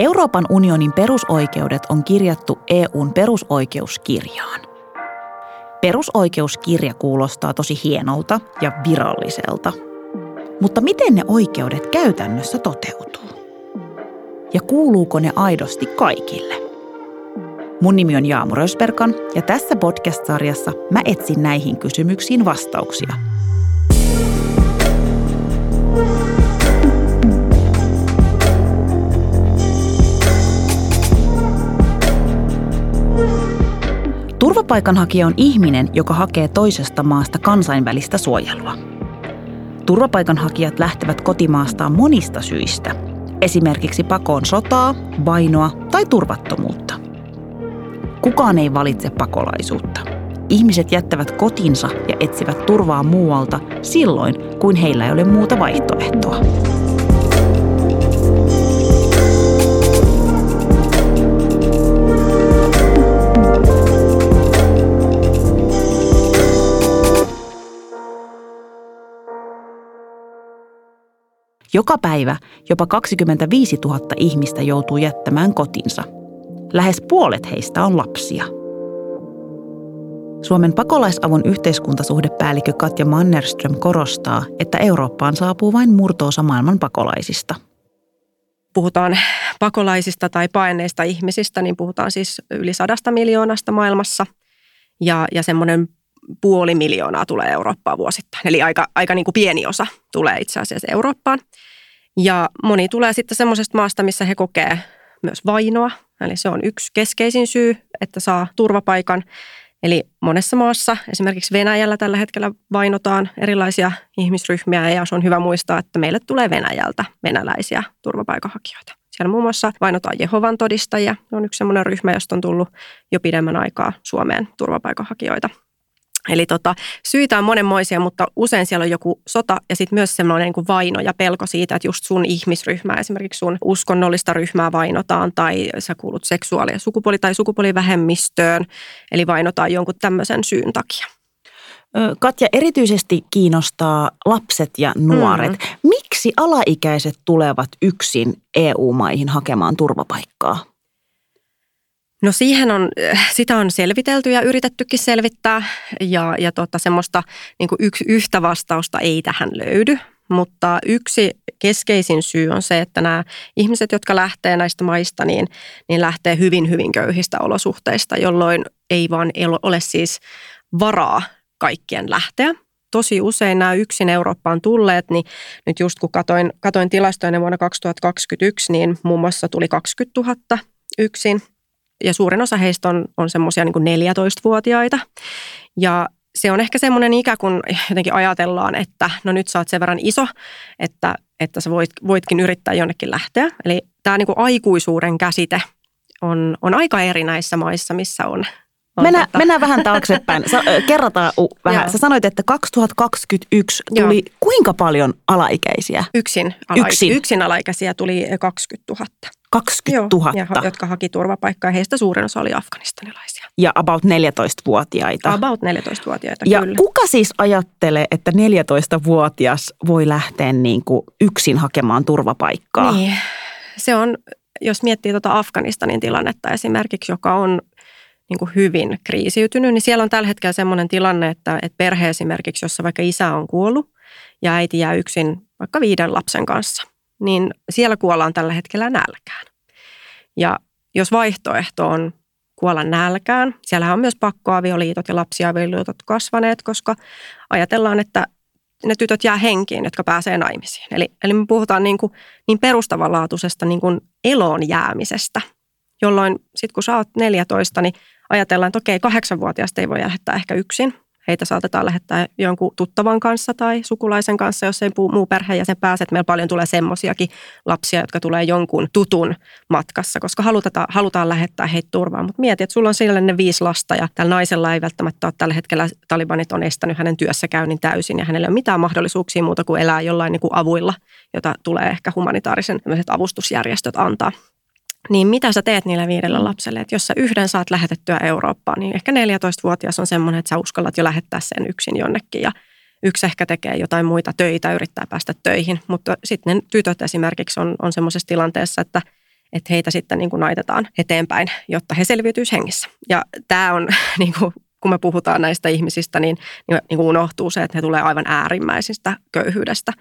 Euroopan unionin perusoikeudet on kirjattu EUn perusoikeuskirjaan. Perusoikeuskirja kuulostaa tosi hienolta ja viralliselta. Mutta miten ne oikeudet käytännössä toteutuu? Ja kuuluuko ne aidosti kaikille? Mun nimi on Jaamu Rösperkan ja tässä podcast-sarjassa mä etsin näihin kysymyksiin vastauksia – Turvapaikanhakija on ihminen, joka hakee toisesta maasta kansainvälistä suojelua. Turvapaikanhakijat lähtevät kotimaastaan monista syistä, esimerkiksi pakoon sotaa, vainoa tai turvattomuutta. Kukaan ei valitse pakolaisuutta. Ihmiset jättävät kotinsa ja etsivät turvaa muualta silloin, kuin heillä ei ole muuta vaihtoehtoa. Joka päivä jopa 25 000 ihmistä joutuu jättämään kotinsa. Lähes puolet heistä on lapsia. Suomen pakolaisavun yhteiskuntasuhdepäällikkö Katja Mannerström korostaa, että Eurooppaan saapuu vain murtoosa maailman pakolaisista. Puhutaan pakolaisista tai paineista ihmisistä, niin puhutaan siis yli sadasta miljoonasta maailmassa. Ja, ja semmoinen puoli miljoonaa tulee Eurooppaan vuosittain. Eli aika, aika niin kuin pieni osa tulee itse asiassa Eurooppaan. Ja moni tulee sitten semmoisesta maasta, missä he kokee myös vainoa. Eli se on yksi keskeisin syy, että saa turvapaikan. Eli monessa maassa, esimerkiksi Venäjällä tällä hetkellä vainotaan erilaisia ihmisryhmiä ja se on hyvä muistaa, että meille tulee Venäjältä venäläisiä turvapaikanhakijoita. Siellä muun muassa vainotaan Jehovan todistajia. Se on yksi sellainen ryhmä, josta on tullut jo pidemmän aikaa Suomeen turvapaikanhakijoita. Eli tota, syitä on monenmoisia, mutta usein siellä on joku sota ja sitten myös semmoinen niin kuin vaino ja pelko siitä, että just sun ihmisryhmää, esimerkiksi sun uskonnollista ryhmää vainotaan tai sä kuulut seksuaali- ja sukupuoli- tai sukupuolivähemmistöön, eli vainotaan jonkun tämmöisen syyn takia. Katja, erityisesti kiinnostaa lapset ja nuoret. Mm. Miksi alaikäiset tulevat yksin EU-maihin hakemaan turvapaikkaa? No siihen on, äh, sitä on selvitelty ja yritettykin selvittää ja, ja tota, semmoista niin yksi, yhtä vastausta ei tähän löydy. Mutta yksi keskeisin syy on se, että nämä ihmiset, jotka lähtee näistä maista, niin, niin lähtee hyvin, hyvin köyhistä olosuhteista, jolloin ei vaan ole siis varaa kaikkien lähteä. Tosi usein nämä yksin Eurooppaan tulleet, niin nyt just kun katoin, katoin tilastoja vuonna 2021, niin muun muassa tuli 20 000 yksin ja suurin osa heistä on, on semmoisia niin 14-vuotiaita. Ja se on ehkä semmoinen ikä, kun jotenkin ajatellaan, että no nyt sä oot sen verran iso, että, että sä voit, voitkin yrittää jonnekin lähteä. Eli tämä niin aikuisuuden käsite on, on aika eri näissä maissa, missä on Mennään, mennään vähän taaksepäin. Sa, kerrataan uh, vähän. Joo. Sä sanoit, että 2021 tuli Joo. kuinka paljon alaikäisiä? Yksin, ala- yksin. yksin alaikäisiä tuli 20 000. 20 000? Joo, ja, jotka haki turvapaikkaa. Heistä suurin osa oli afganistanilaisia. Ja about 14-vuotiaita. About 14-vuotiaita, ja kyllä. kuka siis ajattelee, että 14-vuotias voi lähteä niin kuin yksin hakemaan turvapaikkaa? Niin. Se on, jos miettii tuota Afganistanin tilannetta esimerkiksi, joka on niin kuin hyvin kriisiytynyt, niin siellä on tällä hetkellä sellainen tilanne, että, että perhe esimerkiksi, jossa vaikka isä on kuollut ja äiti jää yksin vaikka viiden lapsen kanssa, niin siellä kuollaan tällä hetkellä nälkään. Ja jos vaihtoehto on kuolla nälkään, siellä on myös pakkoavioliitot ja lapsiavioliitot kasvaneet, koska ajatellaan, että ne tytöt jää henkiin, jotka pääsee naimisiin. Eli, eli me puhutaan niin, kuin, niin perustavanlaatuisesta niin kuin eloon jäämisestä, jolloin sitten kun sä oot 14, niin ajatellaan, että okei, kahdeksanvuotiaasta ei voi lähettää ehkä yksin. Heitä saatetaan lähettää jonkun tuttavan kanssa tai sukulaisen kanssa, jos ei muu perheenjäsen pääse. Että meillä paljon tulee semmoisiakin lapsia, jotka tulee jonkun tutun matkassa, koska halutaan, halutaan lähettää heitä turvaan. Mutta mieti, että sulla on siellä ne viisi lasta ja tällä naisella ei välttämättä ole tällä hetkellä, talibanit on estänyt hänen työssäkäynnin täysin ja hänellä ei ole mitään mahdollisuuksia muuta kuin elää jollain niin kuin avuilla, jota tulee ehkä humanitaarisen avustusjärjestöt antaa. Niin mitä sä teet niille viidelle mm. lapselle? Että jos sä yhden saat lähetettyä Eurooppaan, niin ehkä 14-vuotias on semmoinen, että sä uskallat jo lähettää sen yksin jonnekin. Ja yksi ehkä tekee jotain muita töitä, yrittää päästä töihin. Mutta sitten ne tytöt esimerkiksi on, on semmoisessa tilanteessa, että että heitä sitten niin kuin naitetaan eteenpäin, jotta he selviytyisivät hengissä. Ja tämä on, niin kuin, kun me puhutaan näistä ihmisistä, niin, niin, niin kuin unohtuu se, että he tulee aivan äärimmäisistä köyhyydestä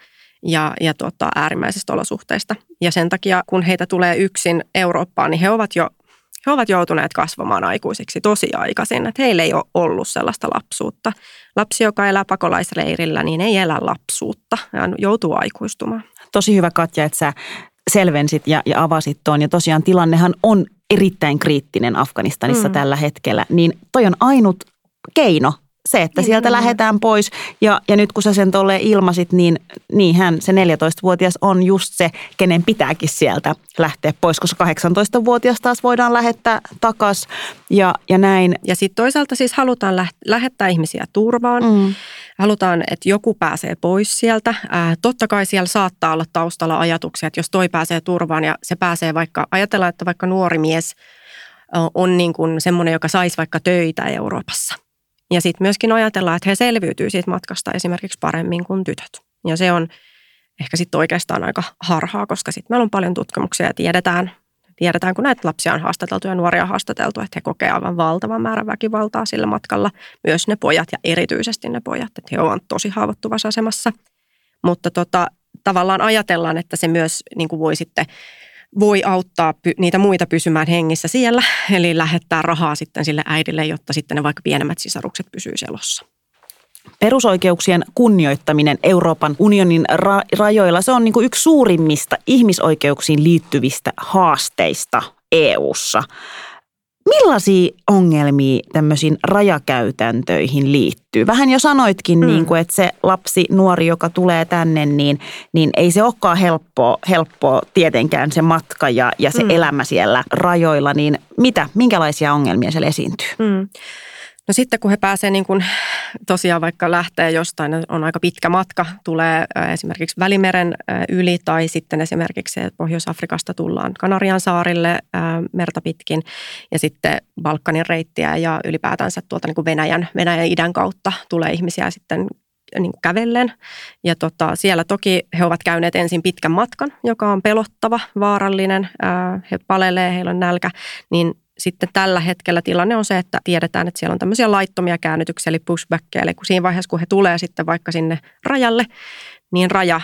ja, ja tota, äärimmäisistä olosuhteista. Ja sen takia, kun heitä tulee yksin Eurooppaan, niin he ovat jo he ovat joutuneet kasvamaan aikuisiksi tosi aikaisin, että heillä ei ole ollut sellaista lapsuutta. Lapsi, joka elää pakolaisleirillä, niin ei elä lapsuutta, hän joutuu aikuistumaan. Tosi hyvä Katja, että sä selvensit ja, ja avasit tuon. Ja tosiaan tilannehan on erittäin kriittinen Afganistanissa mm. tällä hetkellä. Niin toi on ainut keino se, että sieltä lähdetään pois. Ja, ja nyt kun sä sen tolleen ilmasit, niin niinhän se 14-vuotias on just se, kenen pitääkin sieltä lähteä pois, koska 18-vuotias taas voidaan lähettää takas ja, ja näin. Ja sitten toisaalta siis halutaan läht- lähettää ihmisiä turvaan. Mm. Halutaan, että joku pääsee pois sieltä. Ää, totta kai siellä saattaa olla taustalla ajatuksia, että jos toi pääsee turvaan ja se pääsee vaikka, ajatellaan, että vaikka nuori mies on niin kuin semmoinen, joka saisi vaikka töitä Euroopassa – ja sitten myöskin ajatellaan, että he selviytyy siitä matkasta esimerkiksi paremmin kuin tytöt. Ja se on ehkä sitten oikeastaan aika harhaa, koska sitten meillä on paljon tutkimuksia ja tiedetään, tiedetään, kun näitä lapsia on haastateltu ja nuoria on haastateltu, että he kokevat aivan valtavan määrän väkivaltaa sillä matkalla. Myös ne pojat ja erityisesti ne pojat, että he ovat tosi haavoittuvassa asemassa. Mutta tota, tavallaan ajatellaan, että se myös niin kuin voi sitten voi auttaa niitä muita pysymään hengissä siellä, eli lähettää rahaa sitten sille äidille, jotta sitten ne vaikka pienemmät sisarukset pysyy selossa. Perusoikeuksien kunnioittaminen Euroopan unionin ra- rajoilla, se on niin yksi suurimmista ihmisoikeuksiin liittyvistä haasteista EU:ssa. Millaisia ongelmia tämmöisiin rajakäytäntöihin liittyy? Vähän jo sanoitkin, mm. niin kuin, että se lapsi, nuori, joka tulee tänne, niin, niin ei se olekaan helppoa, helppoa tietenkään se matka ja, ja se mm. elämä siellä rajoilla. Niin mitä, minkälaisia ongelmia siellä esiintyy? Mm. No sitten kun he pääsevät niin kuin, tosiaan vaikka lähtee jostain, on aika pitkä matka, tulee esimerkiksi Välimeren yli tai sitten esimerkiksi Pohjois-Afrikasta tullaan Kanarian saarille merta pitkin ja sitten Balkanin reittiä ja ylipäätänsä tuolta niin Venäjän, Venäjän idän kautta tulee ihmisiä sitten niin kävellen. Ja tota, siellä toki he ovat käyneet ensin pitkän matkan, joka on pelottava, vaarallinen. he palelee, heillä on nälkä, niin sitten tällä hetkellä tilanne on se, että tiedetään, että siellä on tämmöisiä laittomia käännytyksiä, eli pushbackkejä. Eli kun siinä vaiheessa, kun he tulee sitten vaikka sinne rajalle, niin raja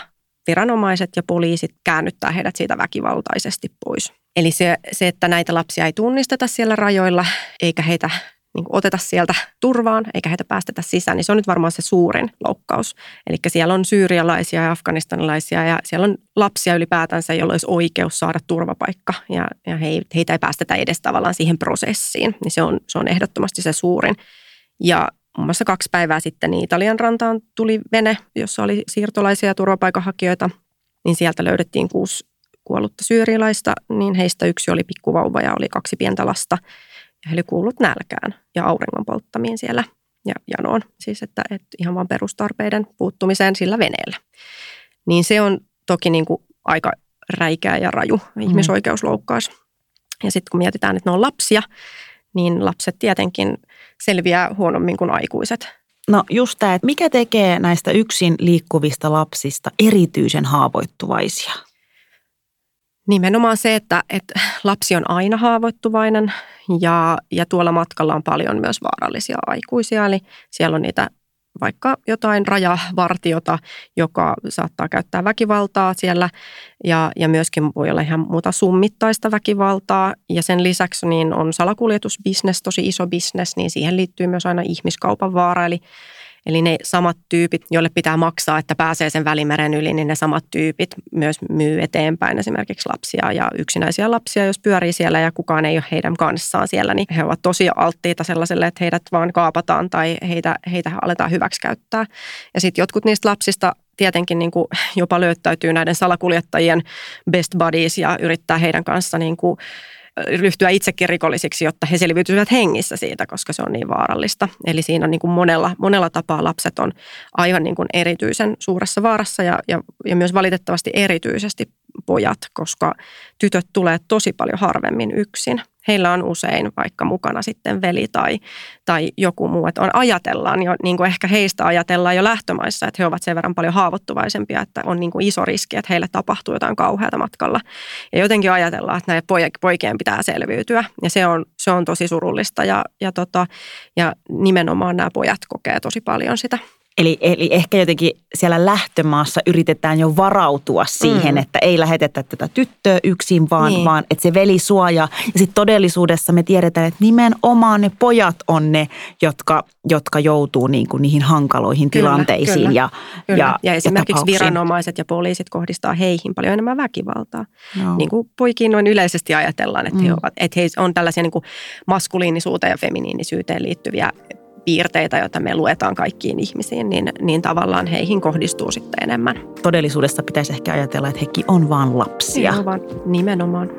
viranomaiset ja poliisit käännyttää heidät siitä väkivaltaisesti pois. Eli se, se, että näitä lapsia ei tunnisteta siellä rajoilla, eikä heitä niin oteta sieltä turvaan eikä heitä päästetä sisään, niin se on nyt varmaan se suurin loukkaus. Eli siellä on syyrialaisia ja afganistanilaisia ja siellä on lapsia ylipäätänsä, joilla olisi oikeus saada turvapaikka ja, ja heitä ei päästetä edes tavallaan siihen prosessiin. Niin se on, se on ehdottomasti se suurin. Ja muun muassa kaksi päivää sitten niin Italian rantaan tuli vene, jossa oli siirtolaisia ja turvapaikanhakijoita, niin sieltä löydettiin kuusi kuollutta syyrialaista, niin heistä yksi oli pikkuvauva ja oli kaksi pientä lasta – oli kuullut nälkään ja auringon polttamiin siellä ja janoon. Siis että, että ihan vain perustarpeiden puuttumiseen sillä veneellä. Niin se on toki niin kuin aika räikeä ja raju mm. ihmisoikeusloukkaus. Ja sitten kun mietitään, että ne on lapsia, niin lapset tietenkin selviää huonommin kuin aikuiset. No just tämä, että mikä tekee näistä yksin liikkuvista lapsista erityisen haavoittuvaisia? Nimenomaan se, että, että lapsi on aina haavoittuvainen ja, ja tuolla matkalla on paljon myös vaarallisia aikuisia. Eli siellä on niitä vaikka jotain rajavartiota, joka saattaa käyttää väkivaltaa siellä ja, ja myöskin voi olla ihan muuta summittaista väkivaltaa. Ja sen lisäksi niin on salakuljetusbisnes, tosi iso bisnes, niin siihen liittyy myös aina ihmiskaupan vaara. Eli Eli ne samat tyypit, joille pitää maksaa, että pääsee sen välimeren yli, niin ne samat tyypit myös myy eteenpäin esimerkiksi lapsia ja yksinäisiä lapsia, jos pyörii siellä ja kukaan ei ole heidän kanssaan siellä, niin he ovat tosi alttiita sellaiselle, että heidät vaan kaapataan tai heitä, heitä aletaan hyväksikäyttää. Ja sitten jotkut niistä lapsista tietenkin niin kuin jopa löytäytyy näiden salakuljettajien best buddies ja yrittää heidän kanssa niin kuin ryhtyä itsekin rikollisiksi, jotta he selviytyisivät hengissä siitä, koska se on niin vaarallista. Eli siinä on niin kuin monella, monella tapaa lapset on aivan niin kuin erityisen suuressa vaarassa ja, ja, ja myös valitettavasti erityisesti pojat, koska tytöt tulee tosi paljon harvemmin yksin – heillä on usein vaikka mukana sitten veli tai, tai joku muu. Että on, ajatellaan jo, niin kuin ehkä heistä ajatellaan jo lähtömaissa, että he ovat sen verran paljon haavoittuvaisempia, että on niin kuin iso riski, että heille tapahtuu jotain kauheata matkalla. Ja jotenkin ajatellaan, että näiden poikien pitää selviytyä ja se on, se on tosi surullista ja, ja, tota, ja nimenomaan nämä pojat kokee tosi paljon sitä. Eli, eli ehkä jotenkin siellä lähtömaassa yritetään jo varautua siihen, mm. että ei lähetetä tätä tyttöä yksin, vaan, niin. vaan että se veli suojaa. Ja sitten todellisuudessa me tiedetään, että nimenomaan ne pojat on ne, jotka, jotka joutuu niin kuin niihin hankaloihin kyllä, tilanteisiin. Kyllä, ja, kyllä. Ja, ja esimerkiksi ja viranomaiset ja poliisit kohdistaa heihin paljon enemmän väkivaltaa. No. Niin kuin poikiin noin yleisesti ajatellaan, että, mm. he, ovat, että he on tällaisia niin kuin maskuliinisuuteen ja feminiinisyyteen liittyviä piirteitä, joita me luetaan kaikkiin ihmisiin, niin, niin tavallaan heihin kohdistuu sitten enemmän. Todellisuudessa pitäisi ehkä ajatella, että hekin on vain lapsia. He ovat nimenomaan.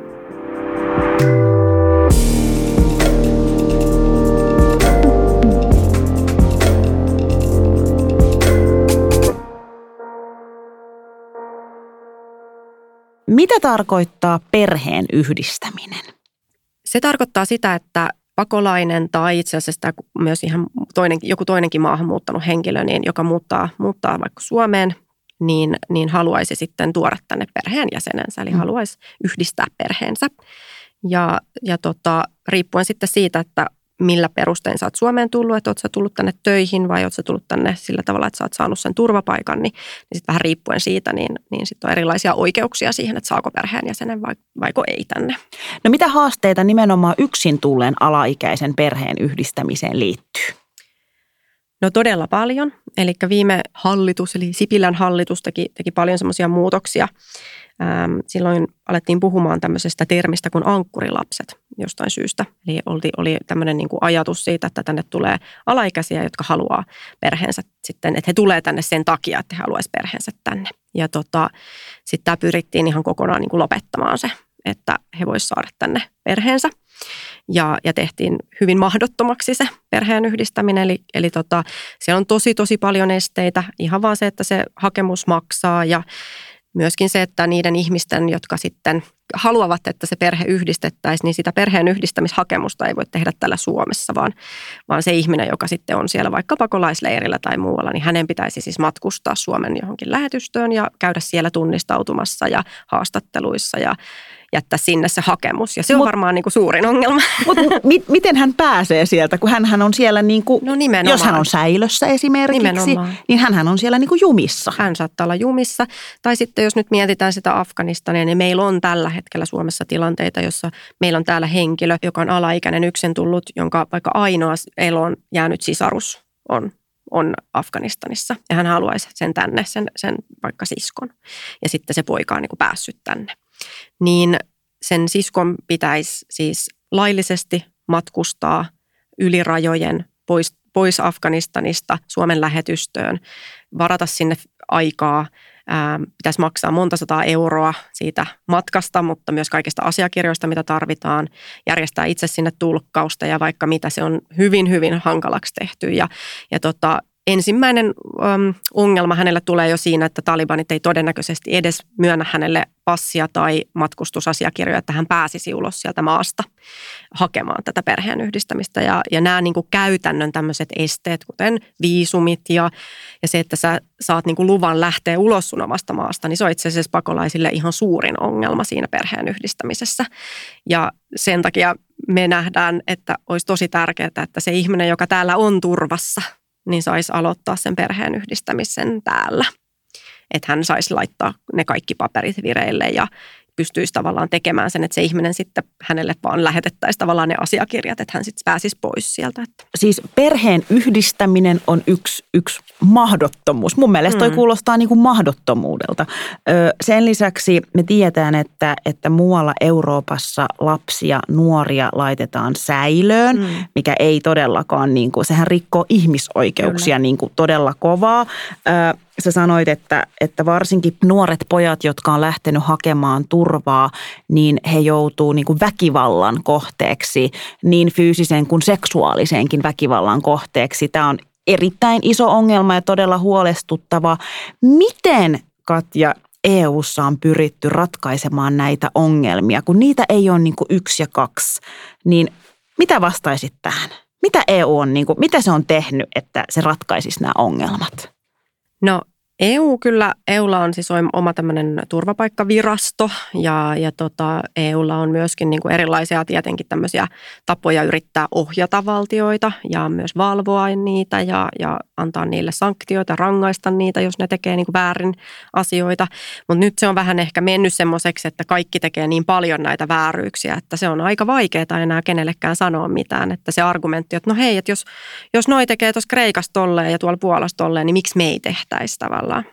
Mitä tarkoittaa perheen yhdistäminen? Se tarkoittaa sitä, että pakolainen tai itse asiassa myös ihan toinen, joku toinenkin maahan muuttanut henkilö, niin joka muuttaa, muuttaa vaikka Suomeen, niin, niin haluaisi sitten tuoda tänne perheenjäsenensä, eli mm. haluaisi yhdistää perheensä. Ja, ja tota, riippuen sitten siitä, että millä perustein sä oot Suomeen tullut, että oot sä tullut tänne töihin vai oot sä tullut tänne sillä tavalla, että sä oot saanut sen turvapaikan, niin, niin sitten vähän riippuen siitä, niin, niin sitten on erilaisia oikeuksia siihen, että saako perheenjäsenen vai, vaiko ei tänne. No mitä haasteita nimenomaan yksin tulleen alaikäisen perheen yhdistämiseen liittyy? No todella paljon. Eli viime hallitus, eli Sipilän hallitus teki, teki paljon semmoisia muutoksia Ähm, silloin alettiin puhumaan tämmöisestä termistä kuin ankkurilapset jostain syystä. Eli oli, oli tämmöinen niin kuin ajatus siitä, että tänne tulee alaikäisiä, jotka haluaa perheensä sitten, että he tulee tänne sen takia, että he haluaisivat perheensä tänne. Ja tota, sitten tämä pyrittiin ihan kokonaan niin kuin lopettamaan se, että he voisivat saada tänne perheensä. Ja, ja tehtiin hyvin mahdottomaksi se perheen yhdistäminen. Eli, eli tota, siellä on tosi, tosi paljon esteitä. Ihan vaan se, että se hakemus maksaa ja myöskin se, että niiden ihmisten, jotka sitten haluavat, että se perhe yhdistettäisiin, niin sitä perheen yhdistämishakemusta ei voi tehdä täällä Suomessa, vaan, vaan se ihminen, joka sitten on siellä vaikka pakolaisleirillä tai muualla, niin hänen pitäisi siis matkustaa Suomen johonkin lähetystöön ja käydä siellä tunnistautumassa ja haastatteluissa ja jättää sinne se hakemus. Ja se on mut, varmaan niin kuin suurin ongelma. Mutta mi- miten hän pääsee sieltä, kun hän on siellä, niin kuin, no jos hän on säilössä esimerkiksi, nimenomaan. niin hän on siellä niin kuin jumissa. Hän saattaa olla jumissa. Tai sitten jos nyt mietitään sitä Afganistania, niin meillä on tällä hetkellä Suomessa tilanteita, jossa meillä on täällä henkilö, joka on alaikäinen yksin tullut, jonka vaikka ainoa eloon jäänyt sisarus on on Afganistanissa ja hän haluaisi sen tänne, sen, sen vaikka siskon. Ja sitten se poika on niin kuin päässyt tänne niin sen siskon pitäisi siis laillisesti matkustaa yli rajojen pois, pois Afganistanista Suomen lähetystöön, varata sinne aikaa, ää, pitäisi maksaa monta sataa euroa siitä matkasta, mutta myös kaikista asiakirjoista, mitä tarvitaan, järjestää itse sinne tulkkausta ja vaikka mitä, se on hyvin, hyvin hankalaksi tehty. Ja, ja tota, ensimmäinen äm, ongelma hänellä tulee jo siinä, että talibanit ei todennäköisesti edes myönnä hänelle passia tai matkustusasiakirjoja, että hän pääsisi ulos sieltä maasta hakemaan tätä perheen yhdistämistä. Ja, ja nämä niin kuin käytännön tämmöiset esteet, kuten viisumit ja, ja se, että sä saat niin kuin luvan lähteä ulos sun omasta maasta, niin se on itse asiassa pakolaisille ihan suurin ongelma siinä perheen yhdistämisessä. Ja sen takia me nähdään, että olisi tosi tärkeää, että se ihminen, joka täällä on turvassa – niin saisi aloittaa sen perheen yhdistämisen täällä. Että hän saisi laittaa ne kaikki paperit vireille ja pystyisi tavallaan tekemään sen, että se ihminen sitten hänelle vaan lähetettäisiin tavallaan ne asiakirjat, että hän sitten pääsisi pois sieltä. Siis perheen yhdistäminen on yksi, yksi mahdottomuus. Mun mielestä toi mm. kuulostaa niin kuin mahdottomuudelta. Sen lisäksi me tiedetään, että, että muualla Euroopassa lapsia, nuoria laitetaan säilöön, mm. mikä ei todellakaan, niin kuin, sehän rikkoo ihmisoikeuksia niin kuin todella kovaa sä sanoit, että, että varsinkin nuoret pojat, jotka on lähtenyt hakemaan turvaa, niin he joutuu niin kuin väkivallan kohteeksi, niin fyysisen kuin seksuaaliseenkin väkivallan kohteeksi. Tämä on erittäin iso ongelma ja todella huolestuttava. Miten, Katja, EU:ssa on pyritty ratkaisemaan näitä ongelmia, kun niitä ei ole niin kuin yksi ja kaksi, niin mitä vastaisit tähän? Mitä EU on, niin kuin, mitä se on tehnyt, että se ratkaisisi nämä ongelmat? No EU kyllä, EUlla on siis oma tämmöinen turvapaikkavirasto ja, ja tota, EUlla on myöskin niin kuin erilaisia tietenkin tämmöisiä tapoja yrittää ohjata valtioita ja myös valvoa niitä ja, ja antaa niille sanktioita, rangaista niitä, jos ne tekee niin kuin väärin asioita. Mutta nyt se on vähän ehkä mennyt semmoiseksi, että kaikki tekee niin paljon näitä vääryyksiä, että se on aika vaikeaa enää kenellekään sanoa mitään. Että se argumentti, että no hei, että jos, jos noi tekee tuossa Kreikassa tolleen ja tuolla Puolassa tolleen, niin miksi me ei tehtäisi tavallaan? Tavallaan.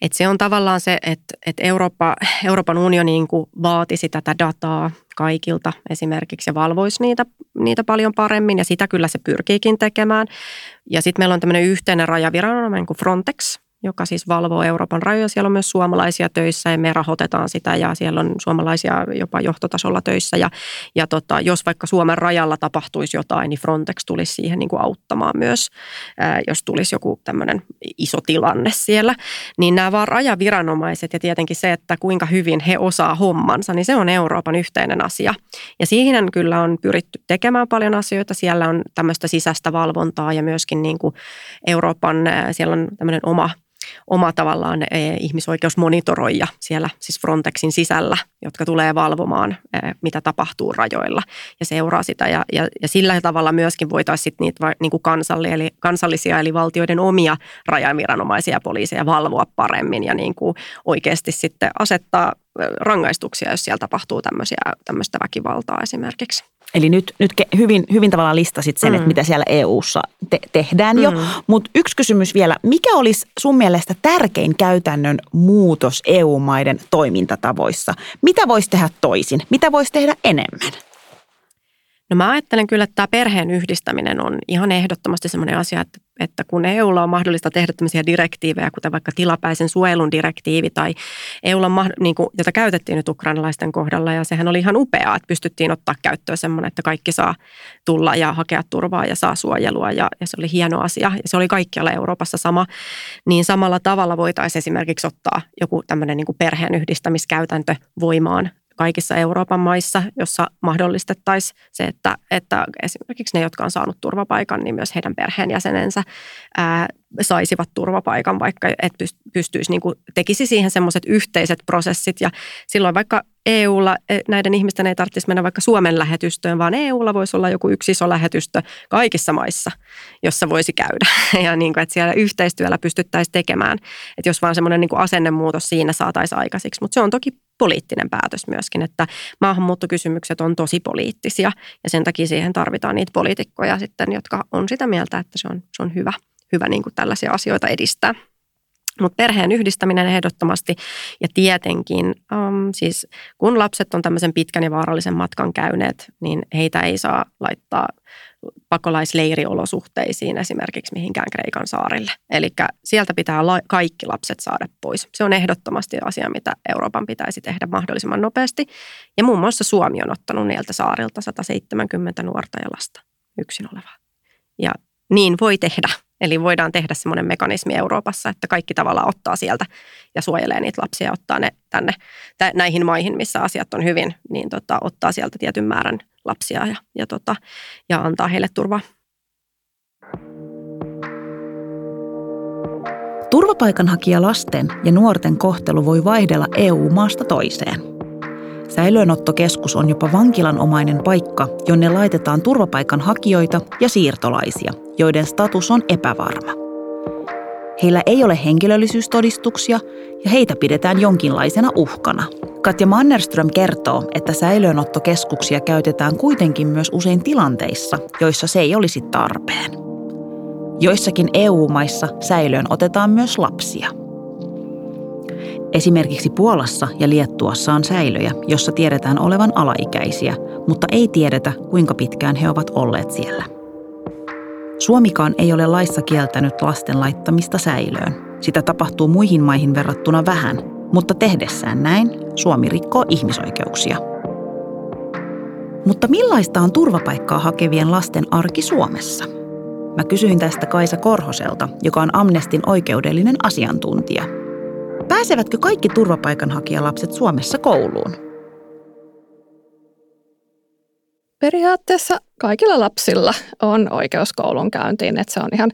Et se on tavallaan se, että et Eurooppa, Euroopan unioni niin vaatisi tätä dataa kaikilta esimerkiksi ja valvoisi niitä, niitä paljon paremmin ja sitä kyllä se pyrkiikin tekemään. Ja sitten meillä on tämmöinen yhteinen rajaviranomainen kuin Frontex, joka siis valvoo Euroopan rajoja. Siellä on myös suomalaisia töissä ja me rahoitetaan sitä ja siellä on suomalaisia jopa johtotasolla töissä. Ja, ja tota, jos vaikka Suomen rajalla tapahtuisi jotain, niin Frontex tulisi siihen niin kuin auttamaan myös, ää, jos tulisi joku tämmöinen iso tilanne siellä. Niin nämä vaan rajaviranomaiset ja tietenkin se, että kuinka hyvin he osaa hommansa, niin se on Euroopan yhteinen asia. Ja siihen kyllä on pyritty tekemään paljon asioita. Siellä on tämmöistä sisäistä valvontaa ja myöskin niin kuin Euroopan, siellä on tämmöinen oma oma tavallaan e, ihmisoikeusmonitoroija siellä siis Frontexin sisällä, jotka tulee valvomaan, e, mitä tapahtuu rajoilla ja seuraa sitä. Ja, ja, ja sillä tavalla myöskin voitaisiin sit niitä niin kuin kansalli, eli, kansallisia eli valtioiden omia rajaviranomaisia ja poliiseja valvoa paremmin ja niin kuin oikeasti sitten asettaa e, rangaistuksia, jos siellä tapahtuu tämmöistä väkivaltaa esimerkiksi. Eli nyt, nyt hyvin, hyvin tavallaan listasit sen, mm. että mitä siellä EU-ssa te- tehdään mm. jo. Mutta yksi kysymys vielä. Mikä olisi sun mielestä tärkein käytännön muutos EU-maiden toimintatavoissa? Mitä voisi tehdä toisin? Mitä voisi tehdä enemmän? No mä ajattelen kyllä, että tämä perheen yhdistäminen on ihan ehdottomasti sellainen asia, että, että kun EUlla on mahdollista tehdä tämmöisiä direktiivejä, kuten vaikka tilapäisen suojelun direktiivi tai EUlla on, niin kuin, jota käytettiin nyt ukrainalaisten kohdalla ja sehän oli ihan upeaa, että pystyttiin ottaa käyttöön semmoinen, että kaikki saa tulla ja hakea turvaa ja saa suojelua ja, ja se oli hieno asia ja se oli kaikkialla Euroopassa sama, niin samalla tavalla voitaisiin esimerkiksi ottaa joku tämmöinen niin kuin perheen yhdistämiskäytäntö voimaan kaikissa Euroopan maissa, jossa mahdollistettaisiin se, että, että esimerkiksi ne, jotka on saanut turvapaikan, niin myös heidän perheenjäsenensä. Ää, saisivat turvapaikan, vaikka et pystyisi, niin kuin, tekisi siihen semmoiset yhteiset prosessit. Ja silloin vaikka EUlla e, näiden ihmisten ei tarvitsisi mennä vaikka Suomen lähetystöön, vaan EUlla voisi olla joku yksi iso lähetystö kaikissa maissa, jossa voisi käydä. Ja niin kuin, että siellä yhteistyöllä pystyttäisiin tekemään. Että jos vaan semmoinen niin kuin asennemuutos siinä saataisiin aikaisiksi. Mutta se on toki poliittinen päätös myöskin, että maahanmuuttokysymykset on tosi poliittisia ja sen takia siihen tarvitaan niitä poliitikkoja sitten, jotka on sitä mieltä, että se on, se on hyvä, hyvä niin kuin tällaisia asioita edistää. Mutta perheen yhdistäminen ehdottomasti ja tietenkin um, siis kun lapset on tämmöisen pitkän ja vaarallisen matkan käyneet, niin heitä ei saa laittaa pakolaisleiriolosuhteisiin esimerkiksi mihinkään Kreikan saarille. Eli sieltä pitää la- kaikki lapset saada pois. Se on ehdottomasti asia, mitä Euroopan pitäisi tehdä mahdollisimman nopeasti. Ja muun muassa Suomi on ottanut niiltä saarilta 170 nuorta ja lasta yksin olevaa. Ja niin voi tehdä. Eli voidaan tehdä semmoinen mekanismi Euroopassa, että kaikki tavallaan ottaa sieltä ja suojelee niitä lapsia ja ottaa ne tänne näihin maihin, missä asiat on hyvin, niin tota, ottaa sieltä tietyn määrän lapsia ja, ja, tota, ja antaa heille turvaa. Turvapaikanhakija lasten ja nuorten kohtelu voi vaihdella EU-maasta toiseen. Säilöönottokeskus on jopa vankilanomainen paikka, jonne laitetaan turvapaikanhakijoita ja siirtolaisia, joiden status on epävarma. Heillä ei ole henkilöllisyystodistuksia ja heitä pidetään jonkinlaisena uhkana. Katja Mannerström kertoo, että säilöönottokeskuksia käytetään kuitenkin myös usein tilanteissa, joissa se ei olisi tarpeen. Joissakin EU-maissa säilöön otetaan myös lapsia – Esimerkiksi Puolassa ja Liettuassa on säilöjä, jossa tiedetään olevan alaikäisiä, mutta ei tiedetä, kuinka pitkään he ovat olleet siellä. Suomikaan ei ole laissa kieltänyt lasten laittamista säilöön. Sitä tapahtuu muihin maihin verrattuna vähän, mutta tehdessään näin Suomi rikkoo ihmisoikeuksia. Mutta millaista on turvapaikkaa hakevien lasten arki Suomessa? Mä kysyin tästä Kaisa Korhoselta, joka on Amnestin oikeudellinen asiantuntija – pääsevätkö kaikki turvapaikanhakijalapset Suomessa kouluun? Periaatteessa kaikilla lapsilla on oikeus koulun käyntiin, että se on ihan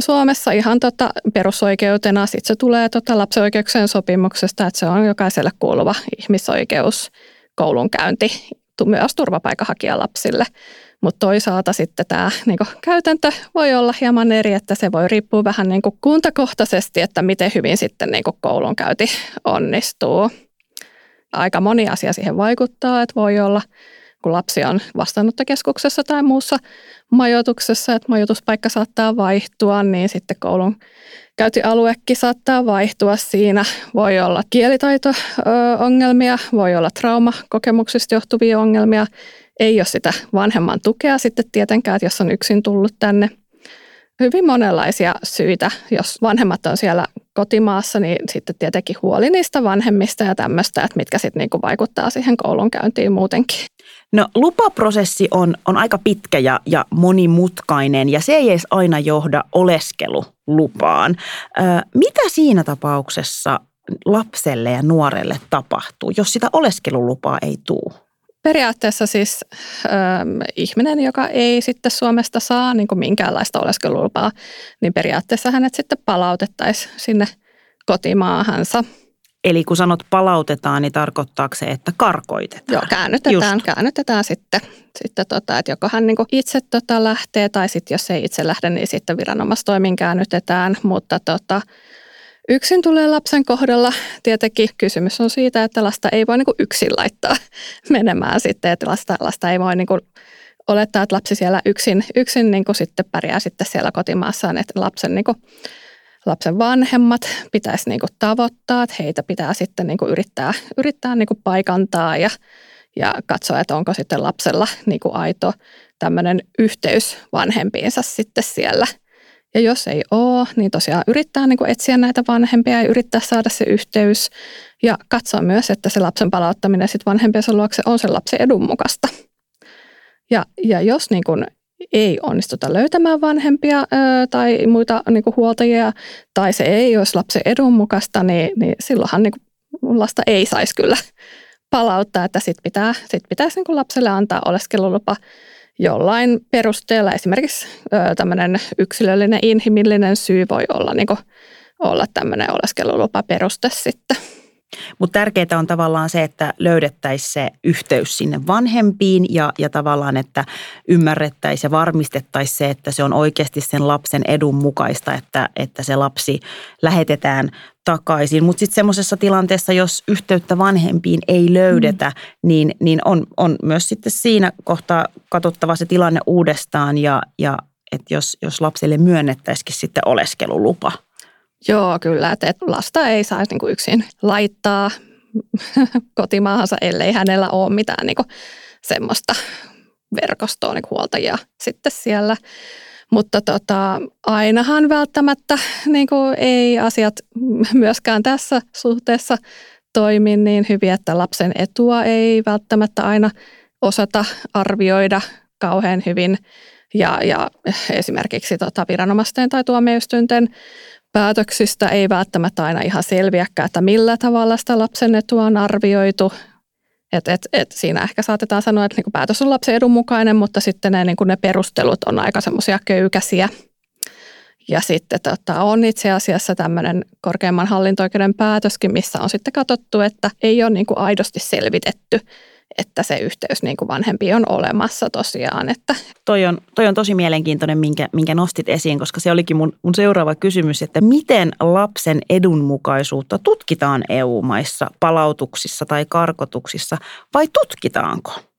Suomessa ihan tota perusoikeutena. Sitten se tulee tota lapsioikeuksien sopimuksesta, että se on jokaiselle kuuluva ihmisoikeus koulunkäynti myös turvapaikanhakijalapsille. Mutta toisaalta sitten tämä niinku, käytäntö voi olla hieman eri, että se voi riippua vähän niinku, kuntakohtaisesti, että miten hyvin sitten niinku, koulunkäynti onnistuu. Aika moni asia siihen vaikuttaa, että voi olla kun lapsi on vastaanottokeskuksessa tai muussa majoituksessa, että majoituspaikka saattaa vaihtua, niin sitten koulun käytialuekin saattaa vaihtua siinä. Voi olla kielitaito-ongelmia, voi olla traumakokemuksista johtuvia ongelmia. Ei ole sitä vanhemman tukea sitten tietenkään, että jos on yksin tullut tänne. Hyvin monenlaisia syitä. Jos vanhemmat on siellä kotimaassa, niin sitten tietenkin huoli niistä vanhemmista ja tämmöistä, että mitkä sitten niinku vaikuttaa siihen koulunkäyntiin muutenkin. No lupaprosessi on, on aika pitkä ja, ja monimutkainen ja se ei edes aina johda oleskelulupaan. Ö, mitä siinä tapauksessa lapselle ja nuorelle tapahtuu, jos sitä oleskelulupaa ei tule? Periaatteessa siis ö, ihminen, joka ei sitten Suomesta saa niin kuin minkäänlaista oleskelulupaa, niin periaatteessa hänet sitten palautettaisiin sinne kotimaahansa – Eli kun sanot palautetaan, niin tarkoittaako se, että karkoitetaan? Joo, käännytetään, Just. käännytetään sitten, sitten tota, että joko hän niin itse tota lähtee tai sitten jos ei itse lähde, niin sitten viranomaistoimin käännytetään. Mutta tota, yksin tulee lapsen kohdalla tietenkin kysymys on siitä, että lasta ei voi niin yksin laittaa menemään sitten, että lasta, lasta ei voi niin olettaa, että lapsi siellä yksin, yksin niin sitten pärjää sitten siellä kotimaassaan, että lapsen niin lapsen vanhemmat pitäisi niin kuin tavoittaa, että heitä pitää sitten niin kuin yrittää, yrittää niin kuin paikantaa ja, ja katsoa, että onko sitten lapsella niin kuin aito tämmöinen yhteys vanhempiinsa sitten siellä. Ja jos ei ole, niin tosiaan yrittää niin kuin etsiä näitä vanhempia ja yrittää saada se yhteys ja katsoa myös, että se lapsen palauttaminen sitten vanhempiensa luokse on sen lapsen edun mukaista. Ja, ja jos niin kuin ei onnistuta löytämään vanhempia ö, tai muita niin kuin huoltajia, tai se ei olisi lapsen edun mukaista, niin, niin silloinhan niin kuin lasta ei saisi kyllä palauttaa, että sitten pitää, sit pitäisi niin kuin lapselle antaa oleskelulupa jollain perusteella. Esimerkiksi tämmöinen yksilöllinen inhimillinen syy voi olla, niin kuin, olla tämmöinen oleskelulupa peruste sitten. Mutta tärkeää on tavallaan se, että löydettäisiin se yhteys sinne vanhempiin ja, ja tavallaan, että ymmärrettäisiin ja varmistettaisiin se, että se on oikeasti sen lapsen edun mukaista, että, että se lapsi lähetetään takaisin. Mutta sitten semmoisessa tilanteessa, jos yhteyttä vanhempiin ei löydetä, mm. niin, niin on, on myös sitten siinä kohtaa katsottava se tilanne uudestaan ja, ja että jos, jos lapselle myönnettäisikin sitten oleskelulupa – Joo, kyllä. Että lasta ei saisi niin yksin laittaa kotimaahansa, ellei hänellä ole mitään niin semmoista verkostoa niin huoltajia sitten siellä. Mutta tota, ainahan välttämättä niin kuin ei asiat myöskään tässä suhteessa toimi niin hyvin, että lapsen etua ei välttämättä aina osata arvioida kauhean hyvin. Ja, ja esimerkiksi tota viranomaisten tai tuomioistuinten päätöksistä ei välttämättä aina ihan selviäkään, että millä tavalla sitä lapsen etua on arvioitu. Et, et, et siinä ehkä saatetaan sanoa, että niinku päätös on lapsen edun mukainen, mutta sitten ne, niinku ne perustelut on aika semmoisia köykäisiä. Ja sitten tota, on itse asiassa tämmöinen korkeimman hallinto-oikeuden päätöskin, missä on sitten katsottu, että ei ole niinku aidosti selvitetty, että se yhteys niin kuin vanhempi on olemassa tosiaan. Että. Toi, on, toi on tosi mielenkiintoinen, minkä, minkä nostit esiin, koska se olikin mun, mun seuraava kysymys, että miten lapsen edunmukaisuutta tutkitaan EU-maissa palautuksissa tai karkotuksissa vai tutkitaanko?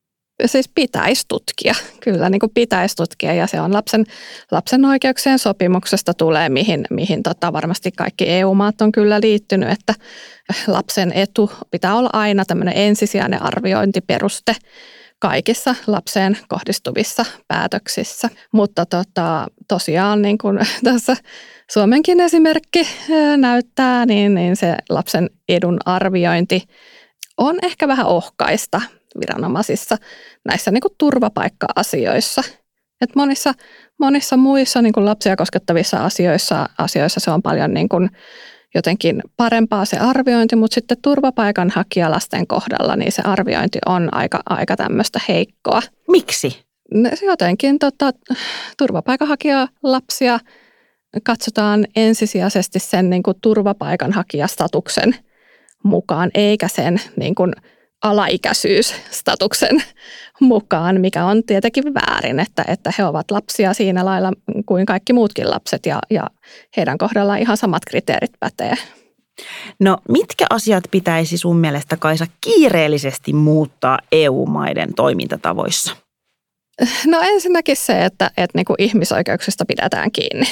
Siis pitäisi tutkia, kyllä niin kuin pitäisi tutkia ja se on lapsen, lapsen oikeuksien sopimuksesta tulee, mihin, mihin tota varmasti kaikki EU-maat on kyllä liittynyt, että lapsen etu pitää olla aina tämmöinen ensisijainen arviointiperuste kaikissa lapseen kohdistuvissa päätöksissä. Mutta tota, tosiaan niin kuin tässä Suomenkin esimerkki näyttää, niin, niin se lapsen edun arviointi on ehkä vähän ohkaista viranomaisissa näissä niin kuin turvapaikka-asioissa. Et monissa, monissa muissa niin kuin lapsia koskettavissa asioissa, asioissa se on paljon niin kuin jotenkin parempaa se arviointi, mutta sitten turvapaikanhakijalasten kohdalla niin se arviointi on aika, aika tämmöistä heikkoa. Miksi? Se jotenkin tota, turvapaikanhakijalapsia katsotaan ensisijaisesti sen niin kuin turvapaikanhakijastatuksen mukaan, eikä sen niin kuin alaikäisyysstatuksen mukaan, mikä on tietenkin väärin, että, että he ovat lapsia siinä lailla kuin kaikki muutkin lapset ja, ja heidän kohdallaan ihan samat kriteerit pätee. No mitkä asiat pitäisi sun mielestä Kaisa kiireellisesti muuttaa EU-maiden toimintatavoissa? No ensinnäkin se, että, että niin kuin ihmisoikeuksista pidetään kiinni,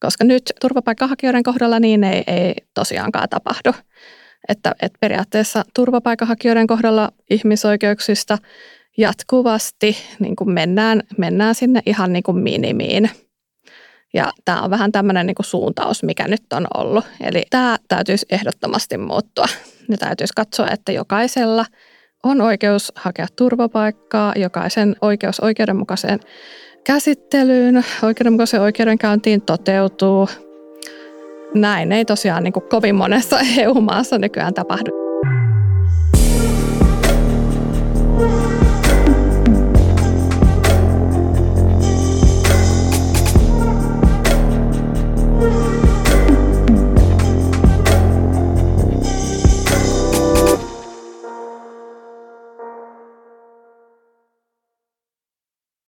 koska nyt turvapaikkahakijoiden kohdalla niin ei, ei tosiaankaan tapahdu. Että, että periaatteessa turvapaikanhakijoiden kohdalla ihmisoikeuksista jatkuvasti niin kuin mennään, mennään sinne ihan niin kuin minimiin. Ja tämä on vähän tämmöinen niin kuin suuntaus, mikä nyt on ollut. Eli tämä täytyisi ehdottomasti muuttua. Ja täytyisi katsoa, että jokaisella on oikeus hakea turvapaikkaa, jokaisen oikeus oikeudenmukaiseen käsittelyyn, oikeudenmukaiseen oikeudenkäyntiin toteutuu. Näin ei tosiaan niin kuin kovin monessa EU-maassa nykyään tapahdu.